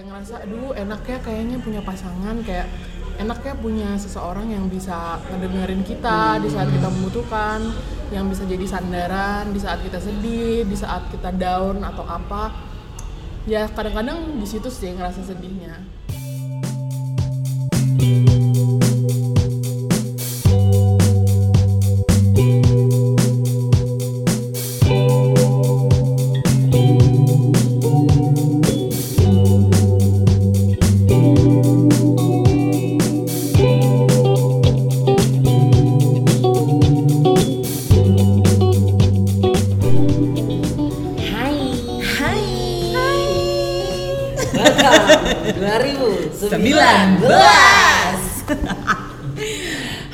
kayak ngerasa aduh enaknya kayaknya punya pasangan kayak enaknya punya seseorang yang bisa ngedengerin kita di saat kita membutuhkan yang bisa jadi sandaran di saat kita sedih di saat kita down atau apa. Ya kadang-kadang di situ sih ngerasa sedihnya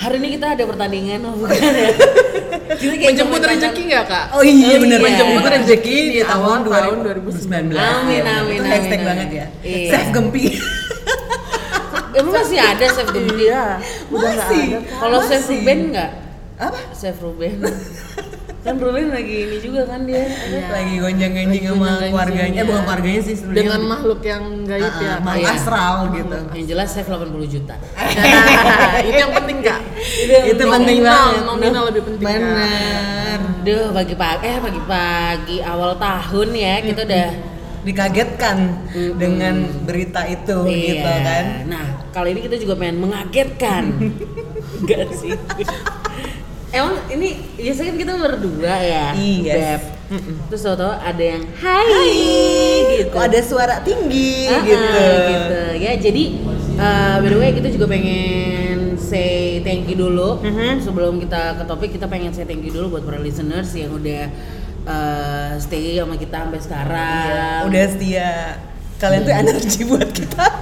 Hari ini kita ada pertandingan oh bukan ya? Kita kayak menjemput rezeki nggak kak Oh iya Oh bener iya. menjemput rezeki di tahun tahun 2019. 2019. Amin, Iya, amin, Itu hashtag amin, banget amin. ya. Iya. Chef Gempi. Emang masih ada Chef Gempi? iya udah nggak Masih. ada. Kalau Chef. Ruben enggak? Apa? Chef Ruben. kan Ruben lagi ini juga kan dia. Lagi gonjang-ganjing sama keluarganya. Eh ya. bukan keluarganya sih sebenarnya. dengan makhluk yang gaib Ah, ya ah, makhluk ya. astral gitu. Yang jelas Chef 80 juta. Nah, itu yang penting kak Itu penting nominal banget. nominal lebih penting Kak. Benar. Duh, pagi-pagi eh pagi-pagi awal tahun ya kita udah Dikagetkan dengan berita itu gitu kan. Nah, kali ini kita juga pengen mengagetkan. Enggak sih. Emang ini biasanya kan kita berdua ya, Iya. Beb. Terus tau-tau ada yang hai, gitu. Kok ada suara tinggi ah, gitu. gitu. Ya, jadi uh, by the way kita juga pengen say thank you dulu Mhm. sebelum kita ke topik kita pengen say thank you dulu buat para listeners yang udah uh, stay sama kita sampai sekarang. Udah setia. Kalian tuh energi buat kita.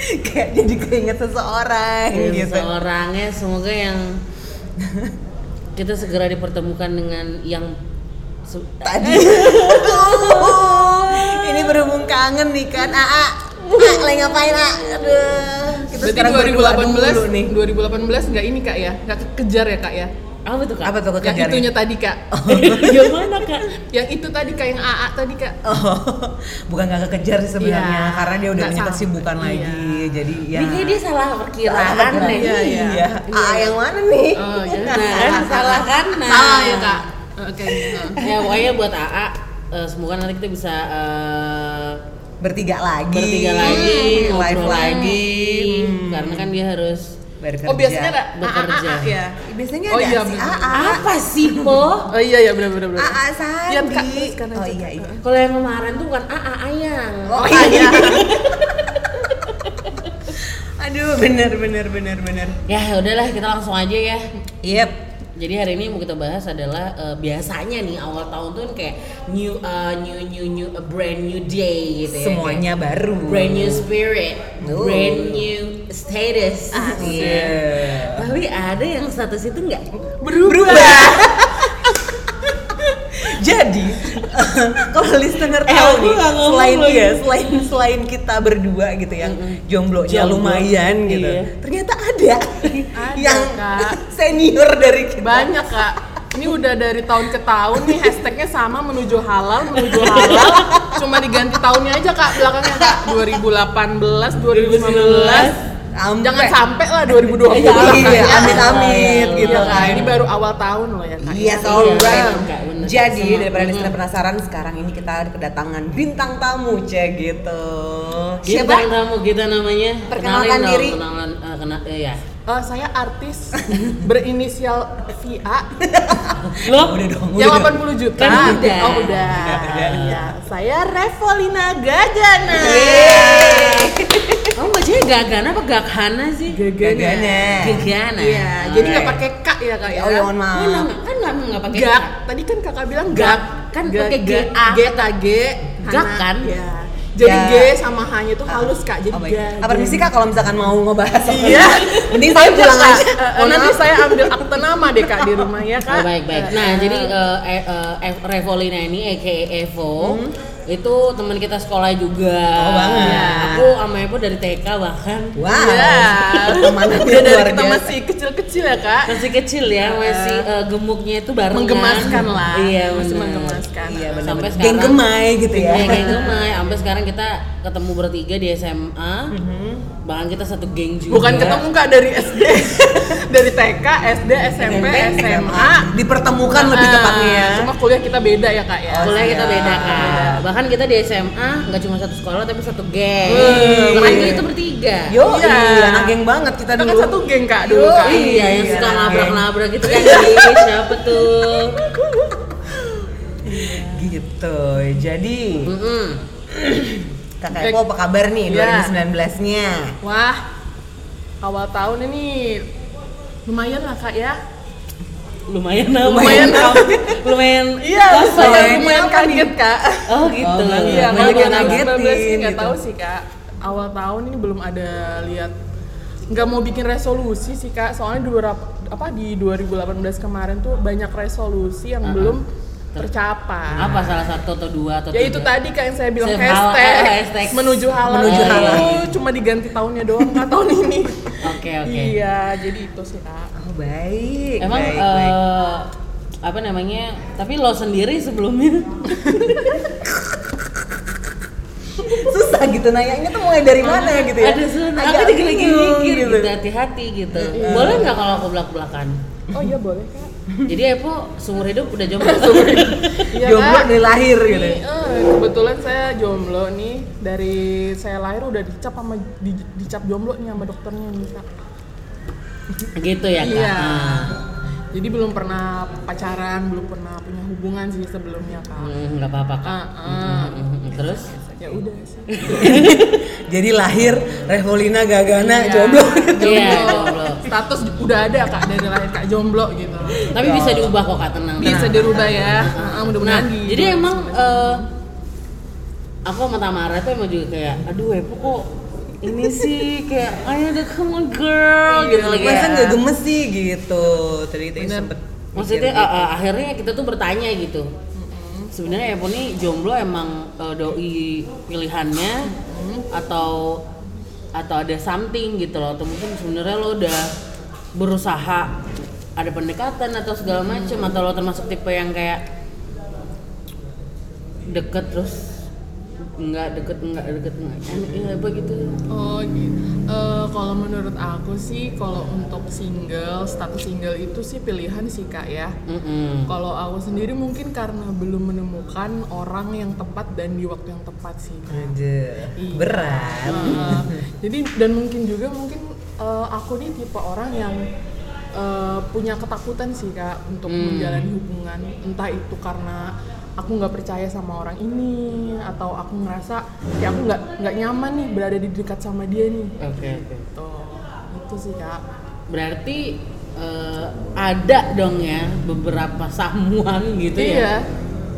Kayak jadi keinget seseorang Dan gitu. seorangnya semoga yang kita segera dipertemukan dengan yang Tadi. Ini berhubung kangen nih kan. Aa, Aa, lagi ngapain, Aa? Aduh. Kita Berarti sekarang berdua 2018 dulu nih. 2018 nggak ini kak ya nggak kejar ya kak ya apa tuh kak? Apa tuh yang kekejar? itunya tadi kak yang mana kak? yang itu tadi kak yang AA tadi kak Oh, bukan gak kekejar sih sebenarnya Iya, karena dia udah nggak punya kesibukan Iya. lagi. Jadi ya. Ini dia salah perkiraan Salah deh. Iya, iya. Iya. Aa yang mana nih? oh ya Nah kan salah kan? Nah. salah ya kak oke nah. Ya pokoknya buat AA eh, semoga nanti kita bisa eh, Bertiga lagi. bertiga lagi, live ngobrol lagi. Hmm. Karena kan dia harus Bekerja. oh biasanya ada Bekerja. AA ya Biasanya Oh ada iya, si. Aa. apa sih po? oh iya ya benar benar benar Aa Sandi. Iya, Kak, teruskan oh iya iya. Kalau yang kemarin tuh bukan AA Ayang. Oh iya. Aduh, bener bener bener bener. Ya udahlah kita langsung aja ya. Yep. Jadi hari ini mau kita bahas adalah eh, biasanya nih awal tahun tuh kan kayak new uh, new new new a brand new day gitu ya. Semuanya baru. Brand new spirit, Oh. brand new status. Asik. Iya. Tapi ada yang status itu nggak berubah. Jadi kalau listener Eh, tahu nih, selain lagi. ya, selain selain kita berdua gitu yang jomblonya Jomblo. lumayan gitu, Iya. ternyata ada, yang Kak. senior dari kita. banyak kak ini udah dari tahun ke tahun nih hashtagnya sama menuju halal menuju halal cuma diganti tahunnya aja kak belakangnya kak 2018 2019 Sampai. jangan sampai lah 2020 Iya, kak. amit amit Iya, gitu Kak. kan. ini baru awal tahun loh ya kak Yes, Iya, alright. Jadi Sama. daripada Mm. listener penasaran, sekarang ini kita kedatangan bintang tamu, cek gitu. Bintang tamu kita namanya. Perkenalkan Kenalin dong, diri. Kenalan, eh, kena, eh, ya. Eh, saya artis berinisial VA Lo? Udah dong, yang udah dong. 80 juta Kan udah. oh udah Iya. saya Revolina Gagana Kamu bacanya Gagana apa Gaghana sih? Gagana. Gagana. Iya, jadi nggak pakai k ya kak ya Oh ya mohon maaf. Nggak- nggak pakai Gak, tadi kan kakak bilang Gak, kan Gak, pakai gak, GA. G K G, Gak kan? Iya. Jadi Ya. G sama H nya itu halus kak, jadi Oh, baik. gak. Ah, permisi kak kalau misalkan mau ngebahas Iya. mending saya pulang Kak, aja. nanti saya ambil akte nama deh kak di rumah ya kak. Oh, baik baik. Eh, Nah eh, jadi eh, eh, eh, Revolina ini aka Evo Hmm. Itu teman kita sekolah juga. Oh, banget. Iya, Aku sama Epo dari TK bahkan. Wow. Iya. Pertemanannya Udah dari kita biasa. masih kecil-kecil ya kak. Masih kecil ya, masih eh, gemuknya itu barengan. Menggemaskan lah. Iya, masih bener. menggemaskan. Iya benar. Sampai Geng sekarang gemai gitu ya. Iya, geng gemai. Sampai sekarang kita ketemu bertiga di SMA. Bahkan kita satu geng juga. Bukan ketemu kak dari SD, dari TK, SD, SMP, SMA. Dipertemukan lebih Nah, tepatnya ya. Cuma kuliah kita beda ya kak ya. Kuliah kita beda kan. Bahkan kita di SMA nggak cuma satu sekolah tapi satu geng. Wih. Makanya itu bertiga. Yo, Iya. iya, anak geng banget kita Kita dulu. kan satu geng kak dulu Yo, kak. Iya, yang Iya, suka anak nabrak-nabrak gitu kan siapa tuh? Gitu. Jadi, Kakak Eko apa kabar nih Iya. 2019-nya? Wah, awal tahun ini lumayan lah kak ya. Lumayan apa? Lumayan? Lumayan. Iya, lumayan lumayan nih? kaget kak. Oh gitu. Oh. Iya, Banyak kalau yang 2019 ngagetin nggak gitu. tahu sih kak. Awal tahun ini belum ada lihat nggak mau bikin resolusi sih kak soalnya di beberapa apa di 2018 kemarin tuh banyak resolusi yang Uh-uh. belum tercapai. Apa salah satu atau dua atau Ya itu tiga? tadi kak yang saya bilang hashtag, oh, hashtag. menuju halal. Menuju itu halal. cuma diganti tahunnya doang kak tahun ini. Oke oke. Iya, jadi itu sih kak. Oh, baik. Emang baik, eh, baik. apa namanya? Tapi lo sendiri sebelumnya susah gitu nanyanya tuh mulai dari mana gitu ya? ada sun. Aku Agak juga lagi mikir gitu, hati-hati gitu. Boleh nggak kalau aku belak-belakan? Oh iya boleh kak. Jadi Epo seumur hidup udah jomblo. Iya Jomblo kak. dari lahir gitu. Nih, eh, kebetulan saya jomblo nih dari saya lahir udah dicap sama di, dicap jomblo nih sama dokternya nih kak. gitu ya kak. Iya. Ah. Jadi belum pernah pacaran, belum pernah punya hubungan sih sebelumnya kak. Hmm, nggak apa-apa kak. Ah. Mm, Terus? Ya udah sih. Jadi lahir Revolina Gagana Iya. jomblo. Iya, Jomblo. Status udah ada kak dari lahir kak jomblo gitu. Tapi bisa diubah kok kak tenang. Bisa tenang. dirubah ya. Ah, Nah, mudah-mudahan di jadi emang eh, aku sama Tamara tuh emang juga kayak, aduh Epo kok ini sih kayak, ayo udah come on girl gitu lagi. Masa ya. nggak gemes sih gitu. Bener. sempet. Maksudnya eh, eh, akhirnya kita tuh bertanya gitu. Sebenarnya Epo nih jomblo emang eh, doi pilihannya atau atau ada something gitu loh. Atau mungkin sebenarnya lo udah berusaha ada pendekatan atau segala macem atau lo termasuk tipe yang kayak deket terus enggak deket enggak deket enggak enggak apa gitu Oh gitu. Eh, kalau menurut aku sih kalau untuk single, status single itu sih pilihan sih kak ya. Mm-mm. Kalau aku sendiri mungkin karena belum menemukan orang yang tepat dan di waktu yang tepat sih. Kak. Aja. Iya. Berat. Eh, jadi dan mungkin juga mungkin eh, aku nih tipe orang yang eh, punya ketakutan sih kak untuk Hmm. menjalani hubungan. Entah itu karena aku nggak percaya sama orang ini atau aku ngerasa ya aku nggak nggak nyaman nih berada di dekat sama dia nih. oke oke Tuh, itu sih kak. berarti eh, ada dong ya beberapa samuan gitu iya, ya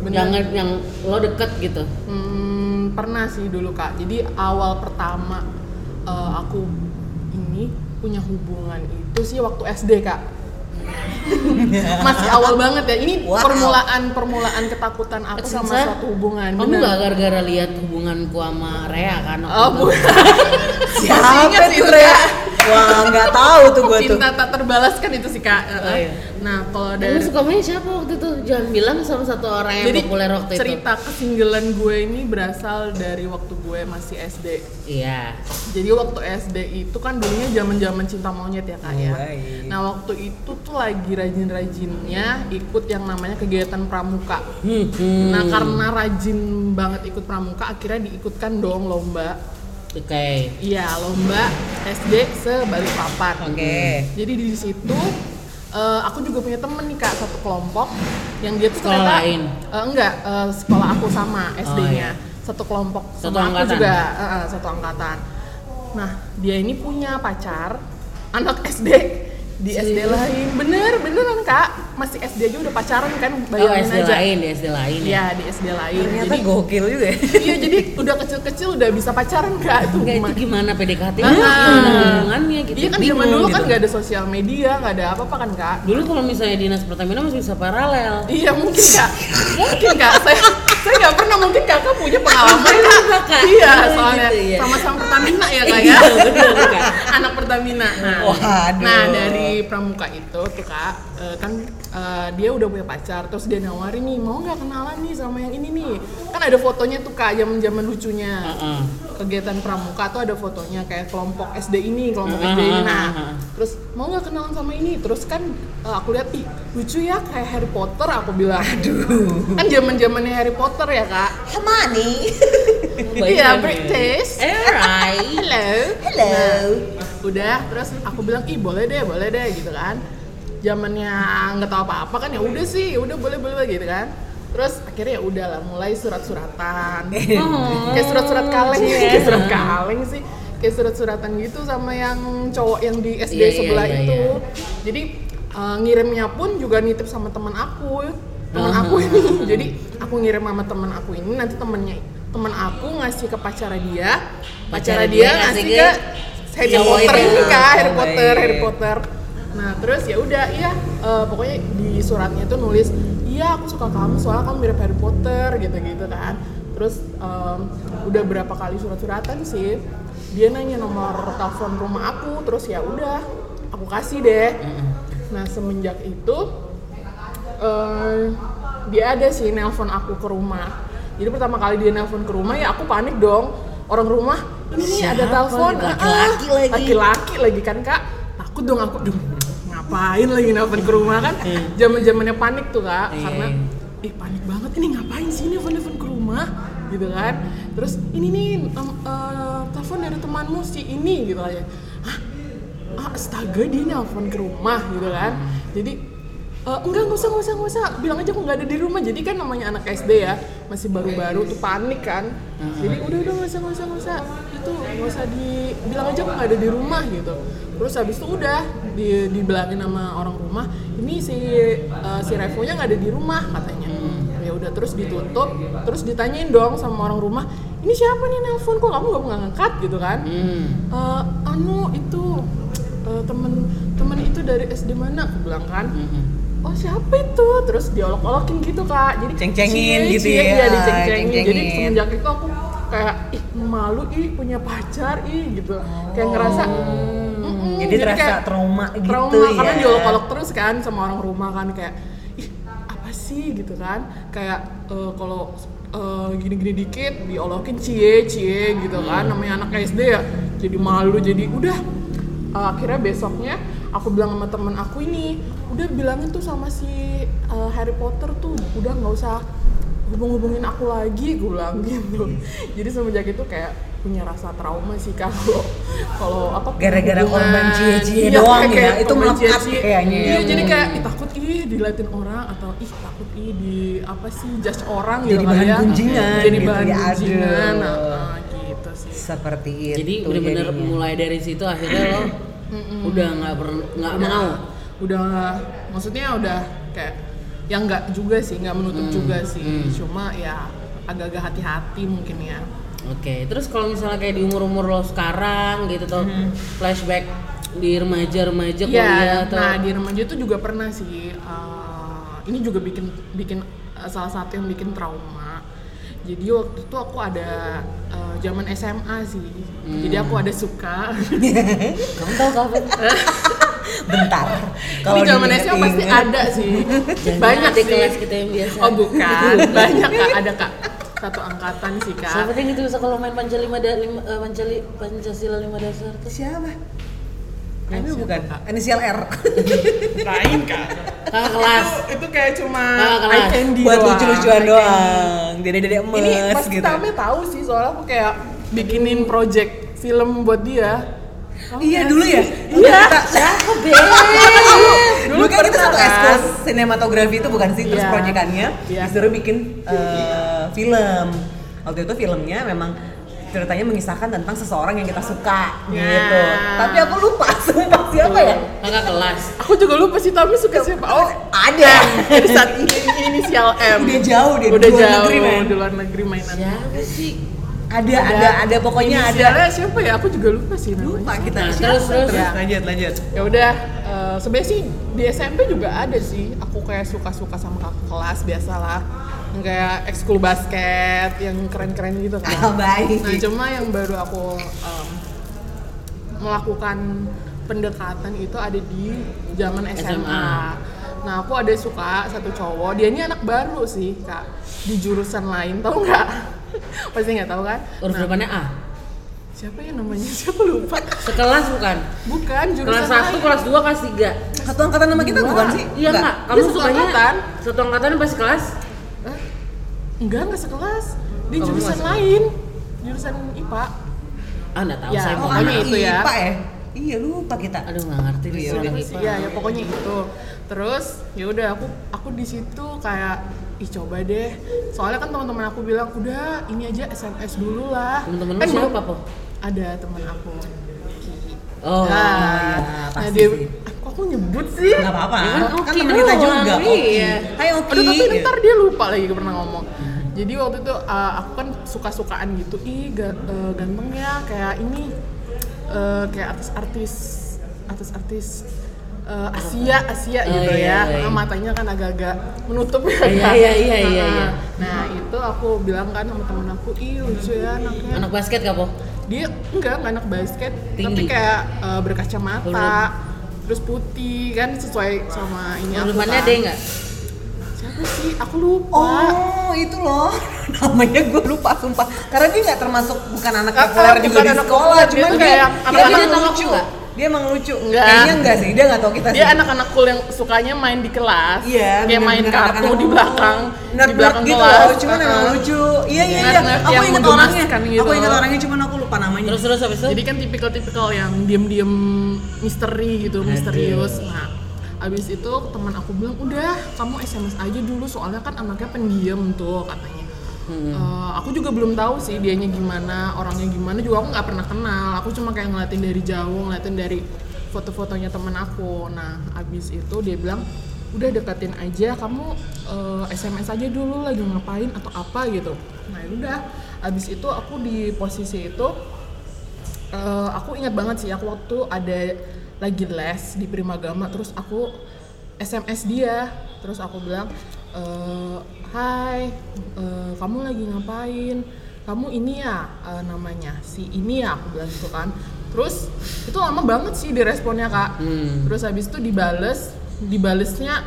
bener. yang yang lo deket gitu Hmm, pernah sih dulu kak. Jadi awal pertama eh, aku ini punya hubungan itu sih waktu SD kak. Masih awal banget ya. Ini Wow. permulaan permulaan ketakutan aku sama suatu hubungan. kamu bener. gak gara-gara lihat hubunganku sama Rea kan Oh bukan. Siapa itu, Rea? Wah nggak tahu tuh gue tuh. Cinta tak terbalaskan itu sih kak. Oh, iya. Nah kalau Kamu dari suka main siapa waktu itu? Jangan bilang sama satu orang yang jadi populer waktu cerita kesinggelan gue ini berasal dari waktu gue masih SD. itu. Iya. Jadi waktu SD itu kan dulunya zaman-zaman cinta monyet ya kak ya. Oh, baik. Nah waktu itu tuh lagi rajin-rajinnya ikut yang namanya kegiatan pramuka. Hmm, hmm. Nah karena rajin banget ikut pramuka, akhirnya diikutkan dong lomba. Oke. Iya lomba SD se Balikpapan. Oke. Jadi di situ eh, aku juga punya temen nih kak satu kelompok yang dia tuh Sekolah ternyata lain? eh, enggak eh, sekolah aku sama SD-nya iya. satu kelompok Satu sama aku angkatan? juga eh, eh, satu angkatan. Nah dia ini punya pacar anak SD di SD Serius? lain bener beneran kak masih SD aja udah pacaran kan Oh bayangin SD aja. lain, di SD lain ya? Iya di SD lain. Ternyata Jadi gokil juga ya. iya jadi udah kecil-kecil udah bisa pacaran kak itu Enggak itu gimana? gimana PDKT? Ah. Gimana hubungannya gitu? Iya kan Bingung zaman dulu kan gitu. nggak ada sosial media, nggak ada apa-apa kan kak. Dulu kalau misalnya dinas Pertamina masih bisa paralel. Iya mungkin kak, mungkin kak. Saya saya nggak pernah mungkin kakak punya pengalaman. Kak Kak. iya Bener soalnya gitu, ya. sama-sama Pertamina ya kak Iya, ya Kak. anak Pertamina. Nah, Waduh. nah dari pramuka itu tuh kak eh, kan eh, dia udah punya pacar terus dia nawarin nih mau nggak kenalan nih sama yang ini nih? Kan ada fotonya tuh kak zaman zaman lucunya. Kegiatan pramuka tuh ada fotonya kayak kelompok SD ini kelompok SD ini. Nah terus mau nggak kenalan sama ini? Terus kan eh, aku lihat ih lucu ya kayak Harry Potter aku bilang. Aduh. Kan zaman zamannya Harry Potter ya kak Hermione. Iya. British Alright. hello Hello. udah terus aku bilang ih boleh deh boleh deh gitu kan zamannya nggak tahu apa apa kan ya udah sih udah boleh boleh gitu kan terus akhirnya ya udah lah mulai surat-suratan Oh. kayak surat-surat kaleng kayak surat kaleng sih kayak surat-suratan gitu sama yang cowok yang di SD Iya, iya, sebelah iya, itu iya. jadi eh, ngirimnya pun juga nitip sama teman aku teman Oh. aku ini jadi aku ngirim sama teman aku ini nanti temennya teman aku ngasih ke pacara dia pacara Pacara dia dia ngasih ke Harry cowok Potter ini kak Harry Oh, Potter baik. Harry Potter. Nah terus ya udah iya eh, pokoknya di suratnya itu nulis iya aku suka kamu soalnya kamu mirip Harry Potter gitu gitu kan. Terus em, udah berapa kali surat-suratan sih dia nanya nomor telepon rumah aku terus ya udah aku kasih deh. Nah semenjak itu eh, dia ada sih nelpon aku ke rumah. Jadi pertama kali dia nelpon ke rumah ya aku panik dong. Orang rumah ini nih ada Siapa telepon nih? ah, Laki-laki ah, lagi. laki-laki lagi kan kak? Takut dong aku Duh, ngapain lagi nelpon ke rumah? Kan zaman zamannya panik tuh kak. Iya. karena ih panik banget ini ngapain sih nelpon nelpon ke rumah? Gitu kan. Terus ini nih em, eh, telepon dari temanmu si ini gitu aja. Hah ah, astaga dia nelpon ke rumah gitu kan. Jadi "Eh, enggak nggak usah nggak usah nggak usah. Bilang aja aku nggak ada di rumah. Jadi kan namanya anak SD ya masih baru-baru tuh panik kan. Jadi udah udah nggak usah nggak usah nggak usah. Itu nggak usah di bilang aja aku nggak ada di rumah gitu. Terus habis itu udah di dibilangin sama orang rumah ini si eh, si Revonya nggak ada di rumah katanya. Ya udah terus ditutup terus ditanyain dong sama orang rumah ini siapa nih nelpon? Kok kamu nggak ngangkat? Gitu kan. Hmm. Eh, anu itu eh, temen temen itu dari SD mana? Aku bilang kan. Mm-mm. Oh siapa itu? Terus diolok-olokin gitu kak. Jadi Ceng-cengin cie, gitu cie, ya, iya diceng-cengin. Jadi semenjak itu aku kayak ih malu ih punya pacar ih gitu. Kayak ngerasa "Mm-mm," Jadi terasa kayak trauma gitu trauma ya. karena diolok-olok terus kan sama orang rumah kan kayak ih apa sih? Gitu kan. Kayak eh, kalau eh, gini-gini dikit diolokin cie cie gitu kan. Namanya anak SD ya jadi malu jadi udah Eh, akhirnya besoknya aku bilang sama temen aku ini udah bilangin tuh sama si eh, Harry Potter tuh udah nggak usah hubung-hubungin aku lagi gue bilang gitu jadi semenjak itu kayak punya rasa trauma sih kalau kalau apa Gara-gara korban cie-cie Iya, doang kayak- ya, itu melekat kayaknya ya. iya jadi kayak ih, takut ih diliatin orang atau ih takut ih di apa sih judge orang Jadi gitu bahan ya. gunjingan jadi gitu bahan ya, nah, nah, gitu sih Seperti itu. Jadi jadinya. mulai dari situ akhirnya lo udah nggak per- nggak mau. udah maksudnya udah kayak yang nggak juga sih nggak menutup Hmm, juga sih hmm. cuma ya agak-agak hati-hati mungkin ya Oke, terus kalau misalnya kayak di umur-umur lo sekarang gitu tuh flashback di remaja-remaja Iya, kuliah tuh. nah di remaja itu juga pernah sih. eh, ini juga bikin bikin eh, salah satu yang bikin trauma. Jadi waktu itu aku ada eh, zaman SMA sih. Jadi aku ada suka. Kamu tahu kapan? bentar. Ini zaman diinget-inget. SMA pasti ada sih. Jangan Banyak di sih. kelas kita yang biasa. Oh bukan, banyak kak. Ada kak. Satu angkatan sih Siapa kak. yang itu bisa kalau main Pancasila da, lima, Pancali, Pancasila lima dasar tuh? Siapa? Ini bukan inisial R. Lain kak. Kakak kelas. Itu, itu kayak cuma kelas. eye candy Buat doang. lucu-lucuan doang. Dede-dede emes ini Mas gitu. Tame tahu sih soalnya aku kayak bikinin project film buat dia. Tahu Iya nggak dulu ya. Iya. Siapa be? Dulu kan kita satu kan? ekskul sinematografi itu bukan sih terus Iya. proyekannya Iya. disuruh bikin eh, film. Waktu itu filmnya memang ceritanya mengisahkan tentang seseorang yang kita suka Ya. gitu. Tapi aku lupa sumpah siapa ya? Kakak kelas. Aku juga lupa sih Tami suka siapa. Oh, Ada. di saat ini inisial M. Udah jauh dia, Udah di luar jauh negeri, men. di luar negeri mainan. Siapa sih? ada ada ada pokoknya ada Inisialnya siapa ya aku juga lupa sih namanya lupa kita Nah, Siapa? terus, terus. terus lanjut lanjut ya udah eh, sebenarnya sih di SMP juga ada sih aku kayak suka-suka sama kakak kelas biasalah kayak ekskul basket yang keren-keren gitu kan Ah, baik nah cuma yang baru aku em, melakukan pendekatan itu ada di zaman SMA. SMA. Nah aku ada suka satu cowok, dia ini anak baru sih kak di jurusan lain, tau nggak? Pasti nggak tahu kan? Nah, depannya A. siapa ya namanya? Siapa lupa? Sekelas bukan? Bukan jurusan Kelas 1, lain. kelas 2, kelas 3. satu angkatan sama kita bukan sih Iya enggak? Kamu satu sukanya angkatan. satu angkatan pas kelas? Enggak, enggak sekelas. Di Oh, jurusan nggak lain. Jurusan IPA. Ah, enggak tahu Ya, saya oh pokoknya anak itu ya. IPA ya iya lupa kita Aduh, enggak ngerti Iya, soal udah. IPA. Iya, ya pokoknya itu. Terus ya udah aku aku di situ kayak ih coba deh. Soalnya kan teman-teman aku bilang udah ini aja SMS dulu lah. Temen-temen lu kan siapa, Po? Ada teman aku. Oh, nah, iya, nah pasti dia, sih. kok aku nyebut sih? nggak apa-apa Ya kan kan teman kita juga Oki iya. hai Oki Aduh tapi ntar dia lupa lagi pernah ngomong. Jadi waktu itu uh, aku kan suka-sukaan gitu, ih ga- uh, ganteng ya kayak ini uh, kayak artis-artis artis-artis uh, Asia Asia Oh, gitu iya, ya. iya. Nah, matanya kan agak-agak menutup ya. Iya, kan? iya, iya, iya, Nah, iya. Nah itu aku bilang kan sama temen aku, ih lucu ya anaknya. anak basket gak, Po? Dia enggak nggak anak basket, tapi Tinggi. kayak uh, berkacamata, Huruf. terus putih kan sesuai sama ini aku Depannya kan. D enggak? Siapa sih? Aku lupa. Oh, itu loh. Namanya gue lupa sumpah. Karena dia nggak termasuk bukan anak Ah, populer ah, juga bukan di anak sekolah, populer, dia cuman kayak dia, lucu. nggak? Dia emang lucu. Enggak. Kayaknya enggak sih, dia nggak tahu kita dia anak-anak cool yang sukanya main di kelas Iya, kayak main kartu di belakang nerd di belakang gitu kelas loh, cuman emang lucu. Iya iya iya. Aku ingat orangnya. gitu. Aku ingat orangnya cuman aku lupa namanya. Terus terus habis itu? jadi kan tipikal-tipikal yang diem-diem misteri gitu misterius nah abis itu teman aku bilang udah kamu sms aja dulu soalnya kan anaknya pendiam tuh katanya. Hmm. Eh, aku juga belum tahu sih dianya gimana orangnya gimana juga aku nggak pernah kenal. Aku cuma kayak ngeliatin dari jauh ngeliatin dari foto-fotonya teman aku. Nah abis itu dia bilang udah deketin aja kamu eh, sms aja dulu lagi ngapain atau apa gitu. Nah udah. Abis itu aku di posisi itu Eh, aku ingat banget sih aku waktu ada lagi les di Primagama terus aku SMS dia. Terus aku bilang eh, Hai eh, kamu lagi ngapain? Kamu ini ya eh, namanya si ini ya aku bilang gitu kan. Terus itu lama banget sih diresponnya kak. Hmm. terus habis itu dibales dibalesnya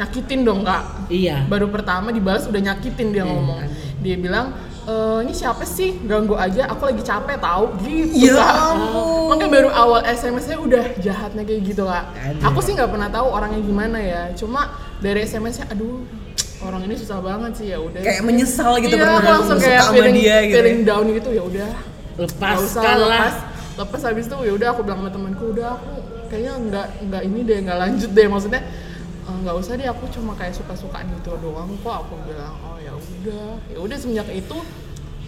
nyakitin dong kak. Iya. baru pertama dibalas udah nyakitin dia ngomong. dia bilang e, ini siapa sih ganggu aja aku lagi capek tahu gitu Ya Kak. ampun. makanya baru awal SMS-nya udah jahatnya kayak gitu kak Aduh. aku sih nggak pernah tahu orangnya gimana ya cuma dari SMS-nya aduh orang ini susah banget sih ya udah Kayak menyesal gitu iya, aku langsung suka kayak sama feeling, dia gitu feeling ya. down gitu ya udah usah lah. lepas lepas habis itu ya udah aku bilang sama temanku udah aku kayaknya nggak nggak ini deh nggak lanjut deh maksudnya "Eh, nggak usah deh aku cuma kayak suka sukaan gitu doang kok. Aku bilang oh ya udah. Ya udah semenjak itu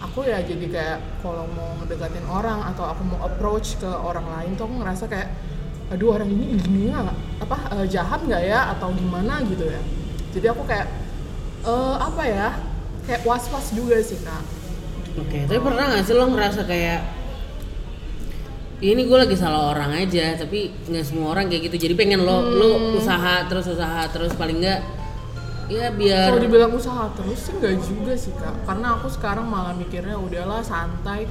aku ya jadi kayak kalau mau ngedekatin orang atau aku mau approach ke orang lain tuh aku ngerasa kayak aduh orang ini gini nggak apa eh, jahat nggak ya? Atau gimana? Gitu ya. Jadi aku kayak eh, apa ya? Kayak was was juga sih kak. Oke, tapi pernah nggak sih lo ngerasa kayak ini gue lagi salah orang aja, tapi nggak semua orang kayak gitu. Jadi pengen lo lo usaha terus usaha terus paling nggak ya biar Kalau dibilang usaha terus sih nggak juga sih kak, karena aku sekarang malah mikirnya udahlah santai,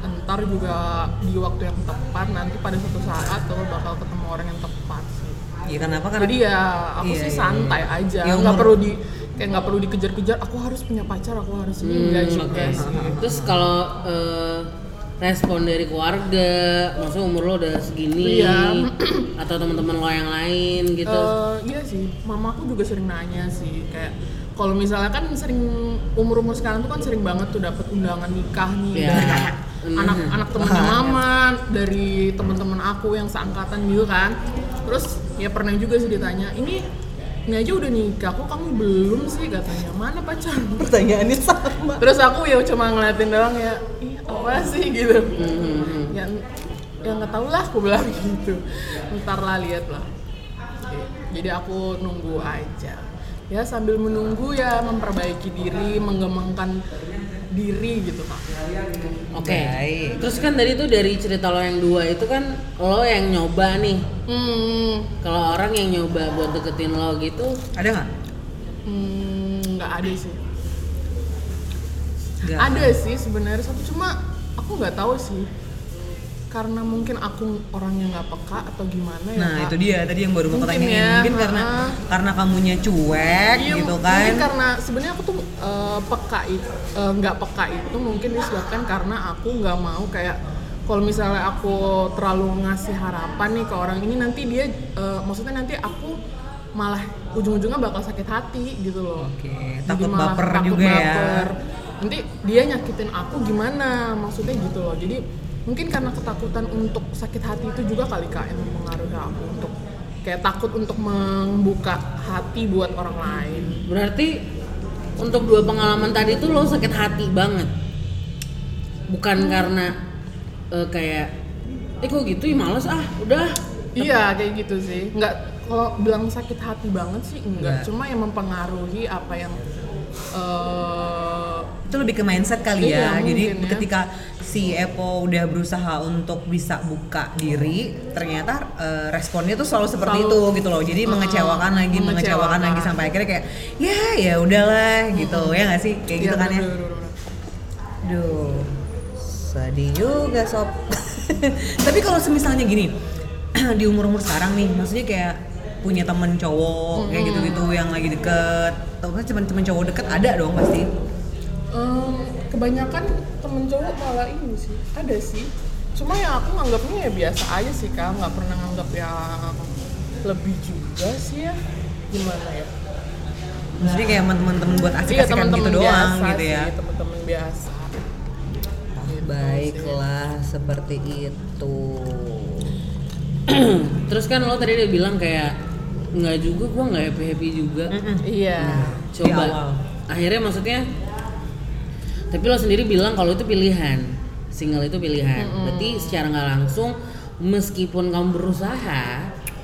ntar juga di waktu yang tepat nanti pada suatu saat lo bakal ketemu orang yang tepat sih. Iya kenapa? Karena Jadi ya aku Iya, sih iya, santai iya. aja, Ya, nggak umur- perlu di kayak nggak perlu dikejar-kejar. Aku harus punya pacar, aku harus ini Hmm, juga oke. sih. Terus kalau eh, respon dari keluarga, maksudnya umur lo udah segini Iya. atau teman-teman lo yang lain gitu. Eh, iya sih, mamaku juga sering nanya sih kayak kalau misalnya kan sering umur-umur sekarang tuh kan sering banget tuh dapat undangan nikah nih Iya. dari Hmm. anak-anak temennya mama, dari teman-teman aku yang seangkatan gitu kan. Terus ya pernah juga sih ditanya, ini ini aja udah nikah, kok kamu belum sih katanya mana pacar? pertanyaannya sama. Terus aku ya cuma ngeliatin doang ya, ih apa sih gitu. Hmm, Ya, ya nggak tahu lah aku bilang gitu. Ntar lah lihat lah. Jadi aku nunggu aja. Ya sambil menunggu ya memperbaiki diri, mengembangkan diri gitu kak Oke. Baik. Terus kan tadi tuh dari cerita lo yang dua itu kan lo yang nyoba nih. hmm, Kalau orang yang nyoba buat deketin lo gitu, Ada nggak? hmm, nggak ada sih Nggak. ada sih sebenarnya satu cuma aku nggak tahu sih karena mungkin aku orangnya nggak peka atau gimana ya Nah Kak. itu dia tadi yang baru mau Mungkin tanyain ya, mungkin karena karena kamunya cuek Iya, gitu mungkin kan. karena sebenarnya aku tuh eh, peka itu nggak peka itu mungkin disebabkan karena aku nggak mau kayak kalau misalnya aku terlalu ngasih harapan nih ke orang ini nanti dia eh, maksudnya nanti aku malah ujung-ujungnya bakal sakit hati gitu loh. Oke, Jadi takut malah baper takut juga ya. Nanti dia nyakitin aku gimana maksudnya gitu loh. Jadi mungkin karena ketakutan untuk sakit hati itu juga kali kak yang mempengaruhi aku untuk kayak takut untuk membuka hati buat orang lain. berarti untuk dua pengalaman tadi tuh lo sakit hati banget. Bukan karena eh, kayak, eh kok gitu, Ih, males ah, udah. Iya kayak gitu sih. Nggak kalau bilang sakit hati banget sih Nggak. enggak. Cuma yang mempengaruhi apa yang eh, itu lebih ke mindset kali ya. Iya, Jadi ya. ketika si Epo udah berusaha untuk bisa buka diri, ternyata eh, responnya tuh selalu seperti Selalu. itu gitu loh. Jadi Uh-uh, mengecewakan lagi, mengecewakan mengecewakan. lagi sampai akhirnya kayak ya ya udahlah gitu ya nggak sih kayak gitu iya, kan ya. Duh, sedih juga sob. Tapi kalau semisalnya gini, di umur-umur sekarang nih, maksudnya kayak punya temen cowok kayak gitu-gitu yang lagi deket, atau kan temen-temen cowok deket ada dong pasti. Em, kebanyakan temen cowok malah ini sih ada sih cuma yang aku nganggapnya ya biasa aja sih kak nggak pernah nganggap yang lebih juga sih ya gimana ya Maksudnya kayak temen-temen buat iya asik-asikan teman-teman gitu doang biasa gitu ya. sih teman-teman biasa Gitu Baiklah, seperti itu. Terus kan lo tadi udah bilang kayak nggak juga, gua nggak happy happy juga. sih. iya Di Coba. awal. Akhirnya maksudnya, tapi lo sendiri bilang kalau itu pilihan, single itu pilihan. Berarti secara nggak langsung, meskipun kamu berusaha,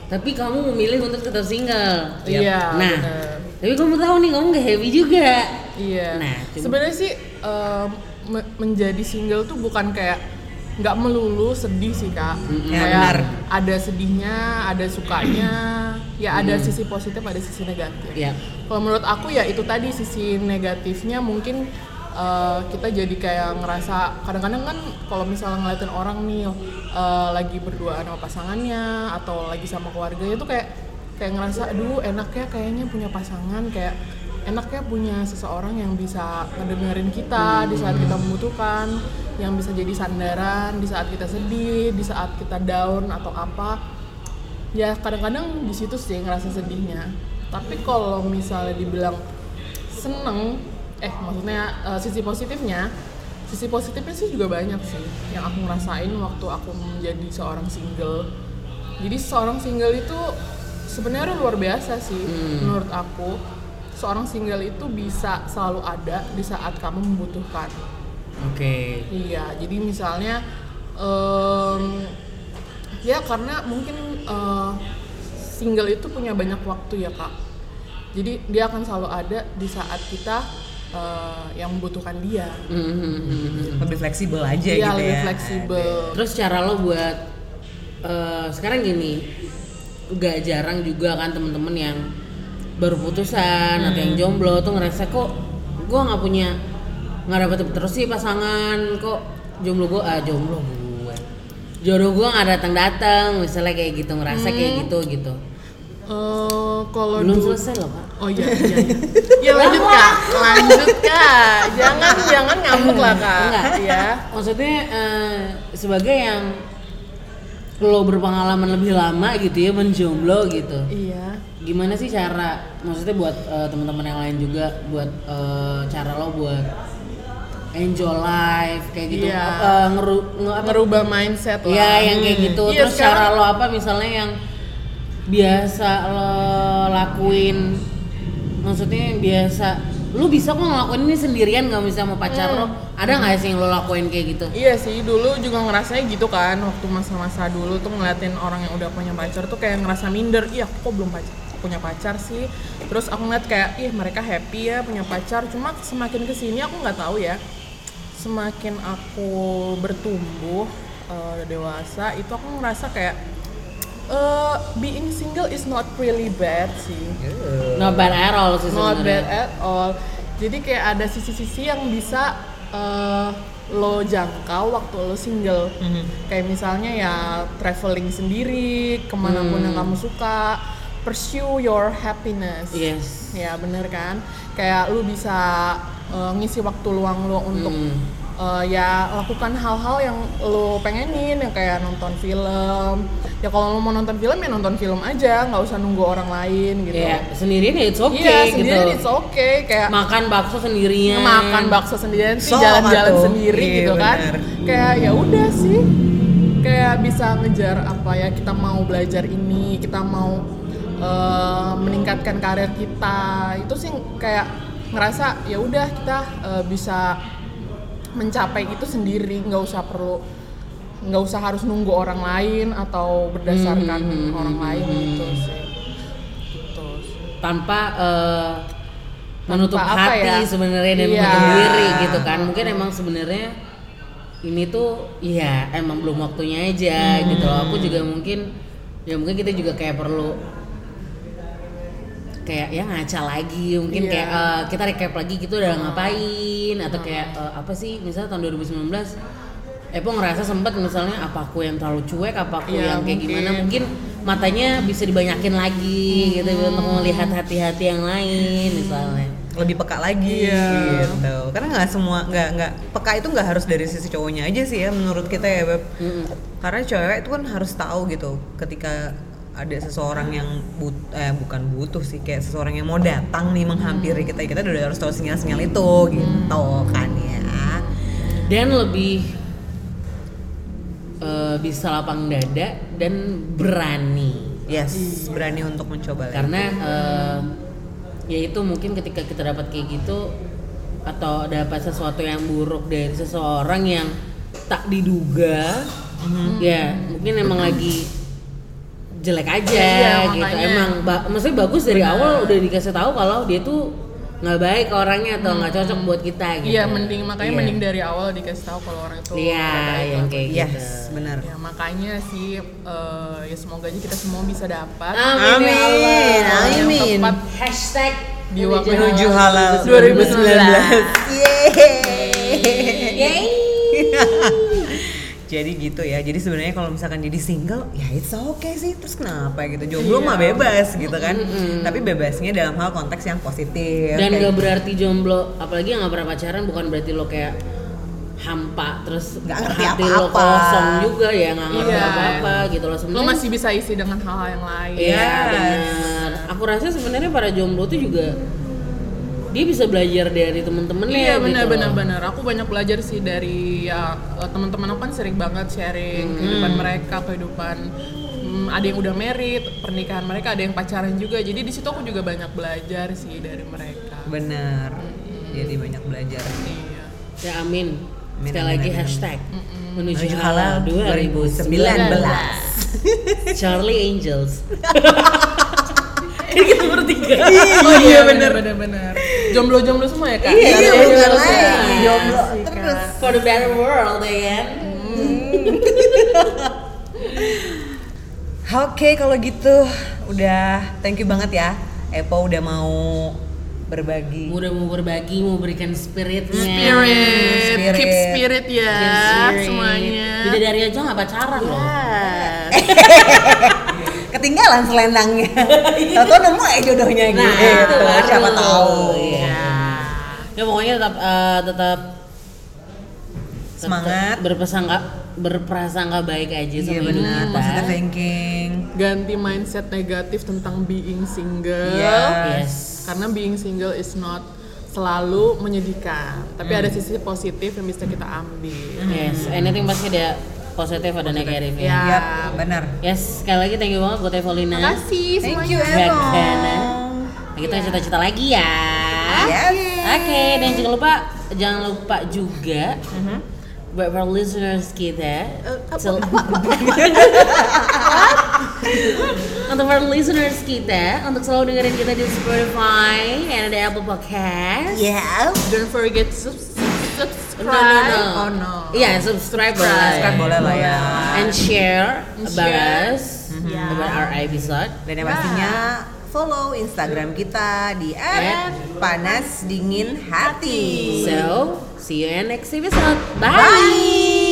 tapi kamu memilih untuk tetap single. iya Nah, bener. tapi kamu tahu nih kamu nggak happy juga. Iya. Nah, coba- sebenarnya sih me- menjadi single tuh bukan kayak nggak melulu sedih sih kak. Ya, kayak benar. ada sedihnya, ada sukanya, ya ada sisi positif, ada sisi negatif. Ya. Kalau menurut aku ya itu tadi sisi negatifnya mungkin eh, kita jadi kayak ngerasa kadang-kadang kan kalau misalnya ngeliatin orang nih eh, lagi berduaan sama pasangannya atau lagi sama keluarganya tuh kayak kayak ngerasa aduh enak ya kayaknya punya pasangan kayak enak ya punya seseorang yang bisa ngedengerin kita di saat kita membutuhkan yang bisa jadi sandaran di saat kita sedih di saat kita down atau apa. Ya kadang-kadang di situ sih ngerasa sedihnya. Tapi kalau misalnya dibilang seneng eh maksudnya eh, sisi positifnya sisi positifnya sih juga banyak sih. Yang aku ngerasain waktu aku menjadi seorang single. Jadi seorang single itu sebenarnya luar biasa sih menurut aku. Seorang single itu bisa selalu ada di saat kamu membutuhkan. Oke. Iya, jadi misalnya em, ya karena mungkin eh, single itu punya banyak waktu ya kak. Jadi dia akan selalu ada di saat kita eh, yang membutuhkan dia. Mhm. Lebih fleksibel aja Dia gitu lebih ya. fleksibel. Terus cara lo buat eh, sekarang gini, gak jarang juga kan temen-temen yang baru putusan atau yang jomblo tuh ngerasa kok gue nggak punya nggak dapet terus sih pasangan kok jomblo gue ah jomblo gue jodoh gue nggak datang datang misalnya kayak gitu ngerasa kayak gitu gitu Eh, kalau belum dulu- selesai loh pak Oh iya iya. iya. ya lanjut kak, lanjut kak. Jangan jangan ngambek lah kak. Enggak. Ya. maksudnya eh, sebagai yang lo berpengalaman lebih lama gitu ya menjomblo gitu Iya. gimana sih cara maksudnya buat eh, teman-teman yang lain juga buat eh, cara lo buat enjoy life kayak gitu Iya. Eh, ngeru nge- apa Ngerubah mindset lah. Iya yang kayak Hmm. gitu Iya, terus sekarang- cara lo apa misalnya yang biasa lo lakuin. Maksudnya yang biasa lu bisa kok ngelakuin ini sendirian nggak bisa sama pacar Hmm. lo? Ada nggak sih yang lo lakuin kayak gitu? Iya sih, dulu juga ngerasanya gitu kan Waktu masa-masa dulu tuh ngeliatin orang yang udah punya pacar tuh kayak ngerasa minder. Iya, aku kok belum pacar, punya pacar sih? Terus aku ngeliat kayak, ih mereka happy ya punya pacar. Cuma semakin ke sini aku nggak tahu ya. Semakin aku bertumbuh eh, dewasa itu aku ngerasa kayak eh, being single is not really bad sih. Not bad at all sih not bad at all. Jadi kayak ada sisi-sisi yang bisa eh, lo jangkau waktu lo single. Kayak misalnya ya traveling sendiri ke mana pun yang kamu suka pursue your happiness. Yes. Ya bener kan? Kayak lu bisa eh, ngisi waktu luang lo untuk Hmm. Eh, ya lakukan hal-hal yang lo pengenin yang kayak nonton film. Ya kalau lo mau nonton film ya nonton film aja nggak usah nunggu orang lain gitu. Ya sendirian ya it's okay iya gitu. sendirian it's okay kayak makan bakso sendirian. Makan bakso sendirian sih jalan-jalan sendiri Iya, gitu kan. bener. kayak ya udah sih. Kayak bisa ngejar apa ya kita mau belajar ini kita mau eh, meningkatkan karir kita. Itu sih kayak ngerasa ya udah kita eh, bisa mencapai itu sendiri. Nggak usah perlu nggak usah harus nunggu orang lain atau berdasarkan Hmm, orang lain gitu sih. Gitu tanpa eh, menutup apa hati ya? sebenarnya dan Iya. menutup diri gitu kan. Mungkin emang sebenarnya ini tuh ya emang belum waktunya aja gitu. Loh aku juga mungkin ya mungkin kita juga kayak perlu kayak ya ngaca lagi mungkin Iya. kayak eh, kita recap lagi gitu udah ngapain atau kayak eh, apa sih misalnya tahun 2019 Epo ngerasa sempet misalnya apa aku yang terlalu cuek apa aku Iya, yang kayak mungkin. gimana mungkin matanya bisa dibanyakin lagi gitu untuk melihat hati-hati yang lain misalnya lebih peka lagi Iya. gitu karena nggak semua nggak nggak peka itu nggak harus dari sisi cowoknya aja sih ya menurut kita ya beb Mm-mm. karena cewek itu kan harus tahu gitu ketika ada seseorang yang but eh bukan butuh sih kayak seseorang yang mau datang nih menghampiri kita kita udah harus tahu sinyal-sinyal itu gitu kan ya. Dan lebih eh, bisa lapang dada dan berani. Yes berani untuk mencoba lagi. Karena eh, ya itu mungkin ketika kita dapat kayak gitu atau dapat sesuatu yang buruk dari seseorang yang tak diduga ya mungkin emang lagi jelek aja Iya, gitu makanya. emang ba- maksudnya bagus dari awal udah dikasih tahu kalau dia tuh nggak baik orangnya atau nggak cocok buat kita gitu iya mending makanya Iya. mending dari awal dikasih tahu kalau orang itu iya nggak baik yang kayak yes gitu benar ya makanya sih eh, ya semoga aja kita semua bisa dapat Amin, ya Amin, amin. tepat hashtag Di waktu menuju halal 2019. Yeay. Yeay. jadi gitu ya. Jadi sebenarnya kalau misalkan jadi single ya it's okay sih. Terus kenapa gitu? Jomblo Iya. mah bebas gitu kan. Tapi bebasnya dalam hal konteks yang positif dan kayak gak berarti jomblo apalagi yang gak pernah pacaran bukan berarti lo kayak hampa terus Nggak ngerti hati lo apa-apa. kosong juga ya nggak ngerti Iya. apa-apa gitu loh. Lo sebenarnya masih bisa isi dengan hal-hal yang lain. Iya Yes. benar. Aku rasa sebenarnya para jomblo tuh juga dia bisa belajar dari temen-temennya Iya gitu benar loh. benar benar. Aku banyak belajar sih dari ya eh, teman-teman aku kan sering banget sharing kehidupan mereka, kehidupan hmm, ada yang udah married, pernikahan mereka, ada yang pacaran juga. Jadi di situ aku juga banyak belajar sih dari mereka. benar jadi banyak belajar Iya. ya amin Amin, sekali amin, lagi amin. hashtag menuju, menuju halal halal 2019 Charlie Angels ini kita bertiga Oh iya benar benar benar. Jomblo-jomblo semua ya kak. iya Iya, bukan jomblo jomblo Iya terus for the better world ya kan? Oke kalau gitu udah thank you banget ya. Epo udah mau berbagi. Udah mau berbagi mau berikan spiritnya. Spirit, Spirit. keep spirit ya Spirit. semuanya. beda dari aja nggak pacaran loh. Ketinggalan selendangnya. Tahu nemu aja jodohnya gitu. Nah, itu baru. siapa tahu. Iya. Ya pokoknya tetap eh, tetap Semangat. berprasangka berprasangka baik aja sama iya benar positive thinking Ganti mindset negatif tentang being single. Iya. yes Karena being single is not selalu menyedihkan, tapi ada sisi positif yang bisa kita ambil. yes anything pasti ada positif ada negatifnya Ya. Yap, benar yes sekali lagi thank you banget buat Evolina Makasih thank semuanya. you Back Epo Hannah. Nah, kita cita-cita lagi ya Yes. Oke, dan jangan lupa jangan lupa juga buat para listeners kita sel- untuk para listeners kita untuk selalu dengerin kita di Spotify and ada Apple Podcast. yeah Don't forget to subscribe. No, no, no. Oh no. Iya, subscribe boleh. Subscribe boleh lah ya. And share And about share. us, Yeah. about our episode. Dan yang pastinya follow Instagram kita di @panasdinginhati. So, see you in next episode. Bye. Bye.